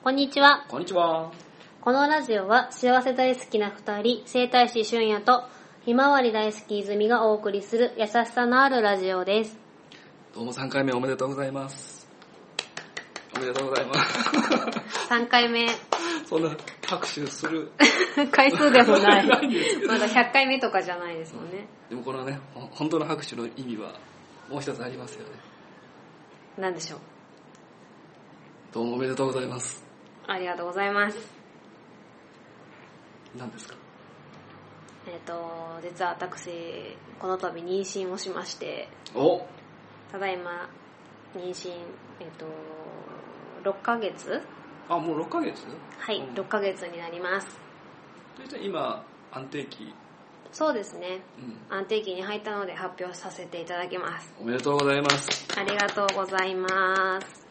こんにちは。こんにちは。このラジオは幸せ大好きな二人、生態師俊也とひまわり大好き泉がお送りする優しさのあるラジオです。どうも3回目おめでとうございます。おめでとうございます。3回目、そんな拍手する。回数でもない。ないんですまだ100回目とかじゃないですもんね。でもこのね、ほ本当の拍手の意味はもう一つありますよね。なんでしょう。どうもおめでとうございます。ありがとうございます。何ですか？えっ、と、実は私、この度妊娠をしまして、おただいま、妊娠、えっ、と、6ヶ月？あ、もう6ヶ月？はい、うん6ヶ月になります。そして今、安定期？そうですね。うん。安定期に入ったので発表させていただきます。おめでとうございます。ありがとうございます。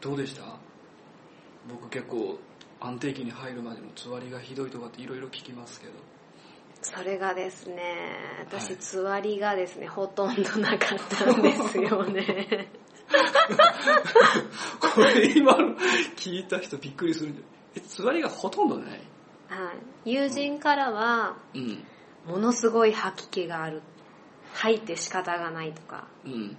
どうでした？僕結構安定期に入るまでのつわりがひどいとかっていろいろ聞きますけど。それがですね、私、はいつわりがですね、ほとんどなかったんですよね。これ今の聞いた人びっくりするんで。え、つわりがほとんどない？はい。友人からは、うん。ものすごい吐き気がある。吐いて仕方がないとか、うん。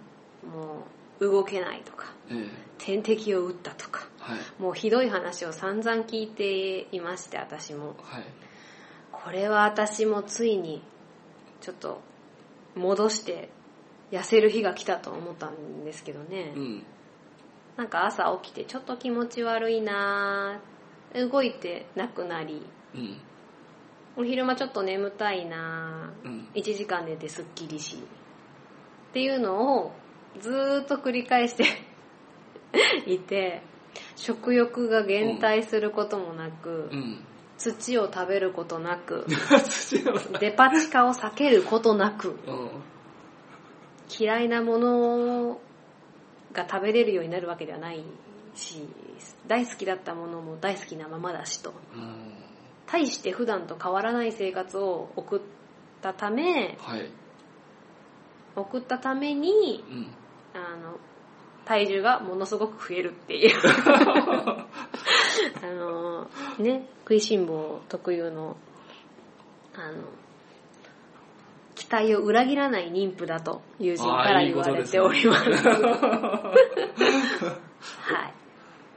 もう動けないとか、ええ点滴を打ったとか、はい。もうひどい話を散々聞いていまして、私も。はい。これは私もついに、ちょっと、戻して、痩せる日が来たと思ったんですけどね。うん。なんか朝起きてちょっと気持ち悪いなぁ動いてなくなり、うん。お昼間ちょっと眠たいなぁうん。1時間寝てすっきりし、っていうのをずーっと繰り返して いて、食欲が減退することもなく、うん。土を食べることなく、デパ地下を避けることなく、うん。嫌いなものが食べれるようになるわけではないし、大好きだったものも大好きなままだしと。うん。対して普段と変わらない生活を送ったため、はい。送ったために、うん。あの、体重がものすごく増えるっていう。あの、ね、食いしん坊特有の、あの、期待を裏切らない妊婦だと友人から言われております。は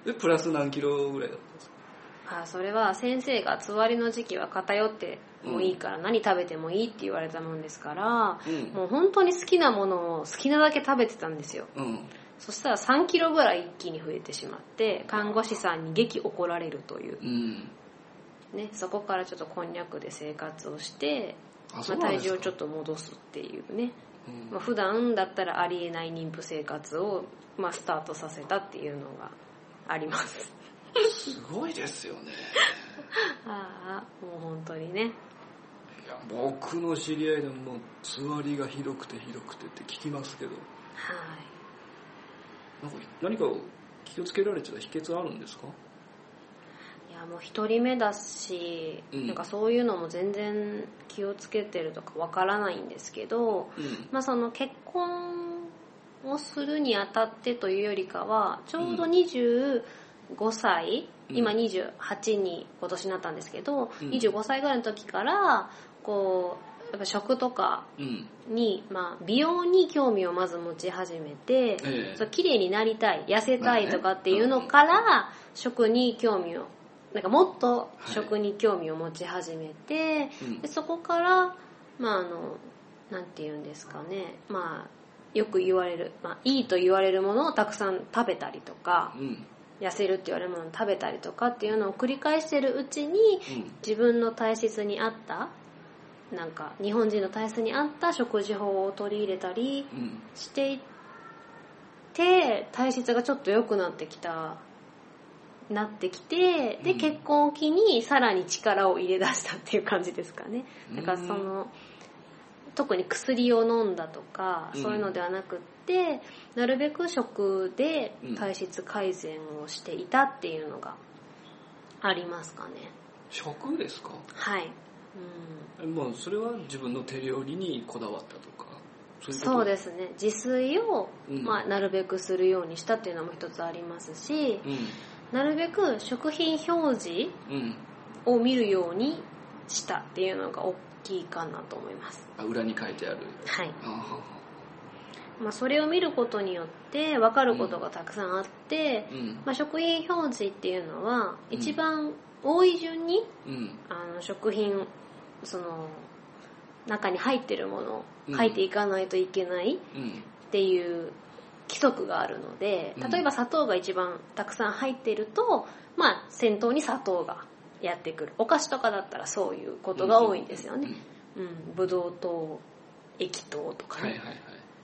い。で、プラス何キロぐらいだったんですか？あそれは先生がつわりの時期は偏ってもいいから何食べてもいいって言われたもんですから、うんもう本当に好きなものを好きなだけ食べてたんですよ。うん。そしたら3キロぐらい一気に増えてしまって、看護師さんに激怒られるという。うん。ね、そこからちょっとこんにゃくで生活をして、あ、まあ、体重をちょっと戻すっていうね。うんまあ、普段だったらありえない妊婦生活を、まあ、スタートさせたっていうのがあります。すごいですよね。ああ、もう本当にね。いや僕の知り合いでもつわりがひどくてひどくてって聞きますけど、はい。なんか何か気をつけられてた秘訣あるんですか？いやもう一人目だし、うん。なんかそういうのも全然気をつけてるとかわからないんですけど、うん。まあその結婚をするにあたってというよりかは、ちょうどうん。25歳、うん。今28に今年になったんですけど、うん。25歳ぐらいの時から、こう、やっぱ食とかうん。に、まあ美容に興味をまず持ち始めて、ええそう綺麗になりたい、痩せたいとかっていうのから、食に興味を、なんかもっと食に興味を持ち始めて、うんでそこから、まああの、なんて言うんですかね、まあ、よく言われる、まあ、いいと言われるものをたくさん食べたりとか、うん。痩せるって言われるものを食べたりとかっていうのを繰り返してるうちに、うん。自分の体質に合った、なんか日本人の体質に合った食事法を取り入れたりうん。していって、体質がちょっと良くなってきた、なってきて、で、うん結婚を機にさらに力を入れ出したっていう感じですかね。だからその、特に薬を飲んだとか、うんそういうのではなくって、なるべく食でうん体質改善をしていたっていうのがありますかね。食ですか？はい。うん。まあそれは自分の手料理にこだわったとかそういうこと？そうですね。自炊を、うん。まあ、なるべくするようにしたっていうのも一つありますしうん。なるべく食品表示うん。を見るようにしたっていうのが大きいかなと思います。あ裏に書いてある。はい、まあ、それを見ることによって分かることがたくさんあって、うん。まあ、食品表示っていうのはうん。一番多い順に、うん。あの食品その中に入ってるものをうん。書いていかないといけないうん。っていう規則があるのでうん。例えば砂糖が一番たくさん入ってると、まあ先頭に砂糖がやってくる。お菓子とかだったらそういうことが多いんですよね、うん、ブドウ糖液糖とかね、はいはいはい。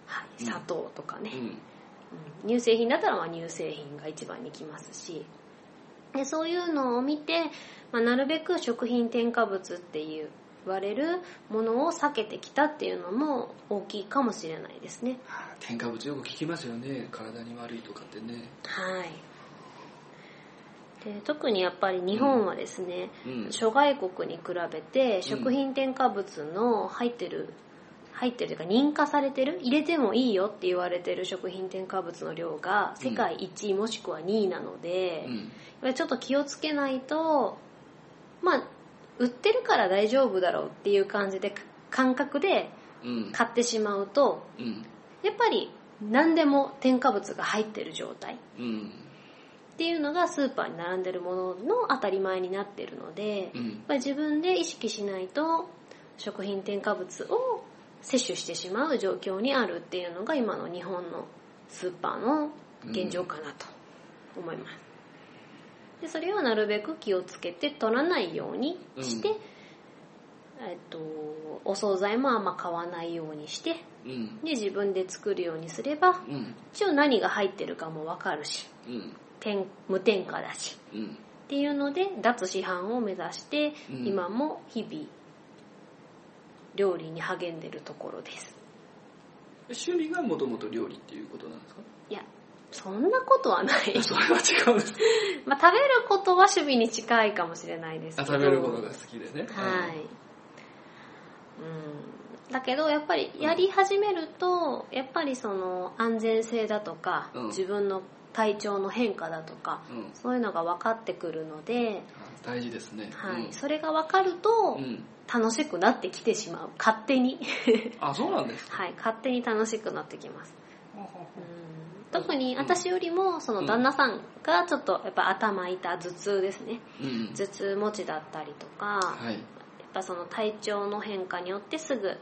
はい。うん。砂糖とかね、うん。うん。乳製品だったらまあ乳製品が一番にきますし。でそういうのを見て、まあ、なるべく食品添加物っていう言われるものを避けてきたっていうのも大きいかもしれないですね。あ添加物よく聞きますよね。体に悪いとかってね。はい。で特にやっぱり日本はですね、うん。諸外国に比べて食品添加物の入ってる、入ってるというか認可されてる入れてもいいよって言われてる食品添加物の量が世界1位もしくは2位なので、ちょっと気をつけないとまあ売ってるから大丈夫だろうっていう感じで感覚でうん。買ってしまうとうん。やっぱり何でも添加物が入ってる状態。うん。っていうのがスーパーに並んでるものの当たり前になってるので、うん。自分で意識しないと食品添加物を摂取してしまう状況にあるっていうのが今の日本のスーパーの現状かなと思います。でそれをなるべく気をつけて取らないようにして、うん。えっと、お惣菜もあんま買わないようにしてうん。で自分で作るようにすればうん。一応何が入ってるかもわかるしうん。添無添加だしうん。っていうので脱市販を目指して、うん。今も日々料理に励んでるところです。趣味がもともと料理っていうことなんですか？いやそんなことはない。それは違うんです。まあ食べることは趣味に近いかもしれないですけあど食べることが好きでね。はい。うん。だけどやっぱりやり始めるとやっぱりその安全性だとか、うん。自分の体調の変化だとかうん。そういうのが分かってくるので、あ大事ですね。はい。うん。それが分かるとうん。楽しくなってきてしまう。勝手に。あそうなんですか。はい。勝手に楽しくなってきます。うん特に私よりもその旦那さんがちょっとやっぱ頭痛頭痛ですね。ううん頭痛持ちだったりとか、はい。やっぱその体調の変化によってすぐ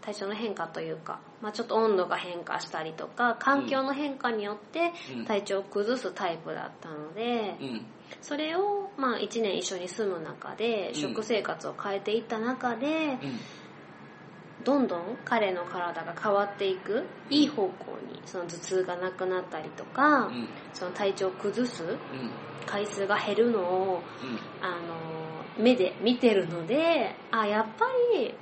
体調の変化というか、まあ、ちょっと温度が変化したりとか環境の変化によってうん。体調を崩すタイプだったので、うん。それをまあ1年一緒に住む中でうん。食生活を変えていった中でうんどんどん彼の体が変わっていく。いい方向にその頭痛がなくなったりとかうん。その体調を崩すうん。回数が減るのをうん。あの目で見てるのであやっぱり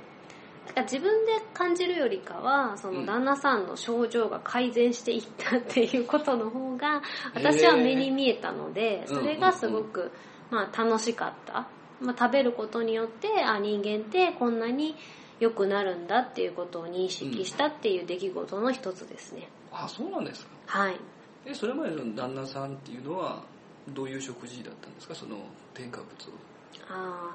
自分で感じるよりかはそうん。の旦那さんの症状が改善していったっていうことの方が私は目に見えたのでうん。それがすごく、まあ、楽しかった、まあ、食べることによってあ人間ってこんなに良くなるんだっていうことを認識したっていう出来事の一つですね、あそうなんですか。はい。えそれまでの旦那さんっていうのはどういう食事だったんですか？その添加物を。あ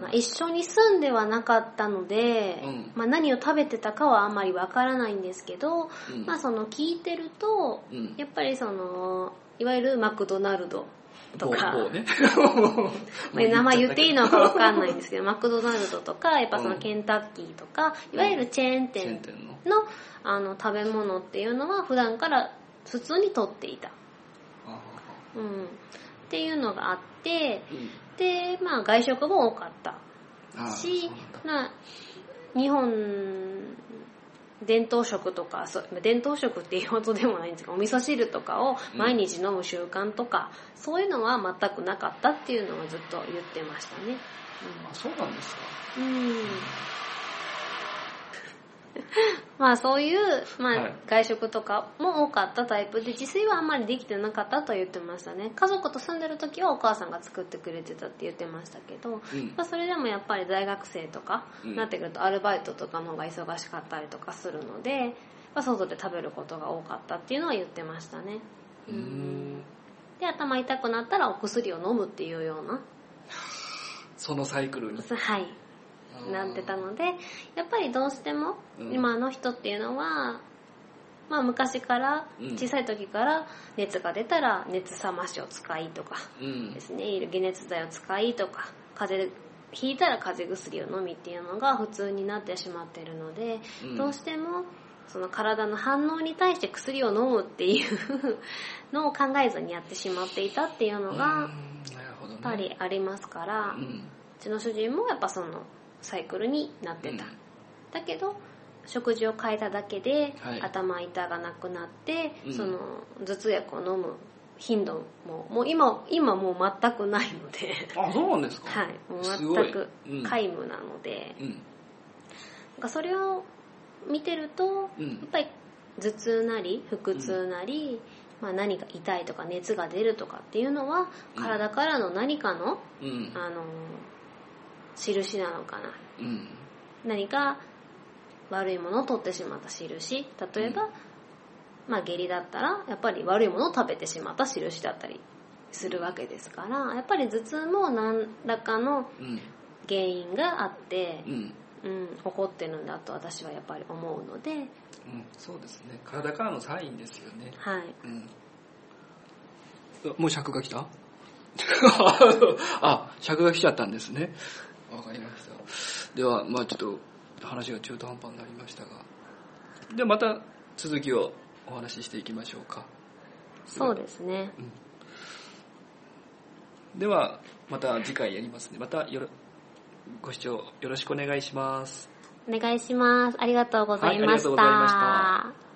まあ、一緒に住んではなかったので、うん。まあ、何を食べてたかはあんまりわからないんですけど、うん。まあ、その聞いてるとうん。やっぱりそのいわゆるマクドナルドとか、ね。まあ名前言っていいのかわかんないんですけどマクドナルドとかやっぱそのケンタッキーとか、いわゆるチェーン店店の。のあの食べ物っていうのは普段から普通にとっていた、あうん、っていうのがあってうん。で、まあ、外食も多かった。あし日本伝統食とかそう伝統食っていうほどでもないんですけどお味噌汁とかを毎日飲む習慣とか、そういうのは全くなかったっていうのはずっと言ってましたね。あそうなんですか。うん、うん まあそういう、まあはい、外食とかも多かったタイプで自炊はあんまりできてなかったと言ってましたね。家族と住んでる時はお母さんが作ってくれてたって言ってましたけど、うん。まあ、それでもやっぱり大学生とかうん。なってくるとアルバイトとかの方が忙しかったりとかするので、まあ、外で食べることが多かったっていうのは言ってましたね。うーん。で頭痛くなったらお薬を飲むっていうような。そのサイクルに。はいなってたのでやっぱりどうしてもうん。今の人っていうのは、まあ昔からうん。小さい時から熱が出たら熱冷ましを使いとかうん。ですね。解熱剤を使いとか風邪ひいたら風邪薬を飲みっていうのが普通になってしまってるので、うん。どうしてもその体の反応に対して薬を飲むっていうのを考えずにやってしまっていたっていうのがやっぱりありますから、ううんちの主人もやっぱそのサイクルになってた、うん。だけど食事を変えただけで、はい。頭痛がなくなって、うん。その頭痛薬を飲む頻度ももう今今もう全くないので。あそうなんですか？はい。もう全くうん。皆無なので、うん。なんかそれを見てると、うん。やっぱり頭痛なり腹痛なり、まあ、何か痛いとか熱が出るとかっていうのはうん。体からの何かの、うん。あの印なのかな。うん。何か悪いものを取ってしまった印。例えば、うん。まあ下痢だったらやっぱり悪いものを食べてしまった印だったりするわけですからやっぱり頭痛も何らかのうん。原因があってう、ん。うん、起こってるんだと私はやっぱり思うので、うんそうですね。体からのサインですよね。はい、うん。もう尺が来た？あ尺が来ちゃったんですねわかりました。ではまあちょっと話が中途半端になりましたがではまた続きをお話ししていきましょうか。そうですね。ではまた次回やりますのでまたよろご視聴よろしくお願いします。お願いします。ありがとうございましはいありがとうございましたた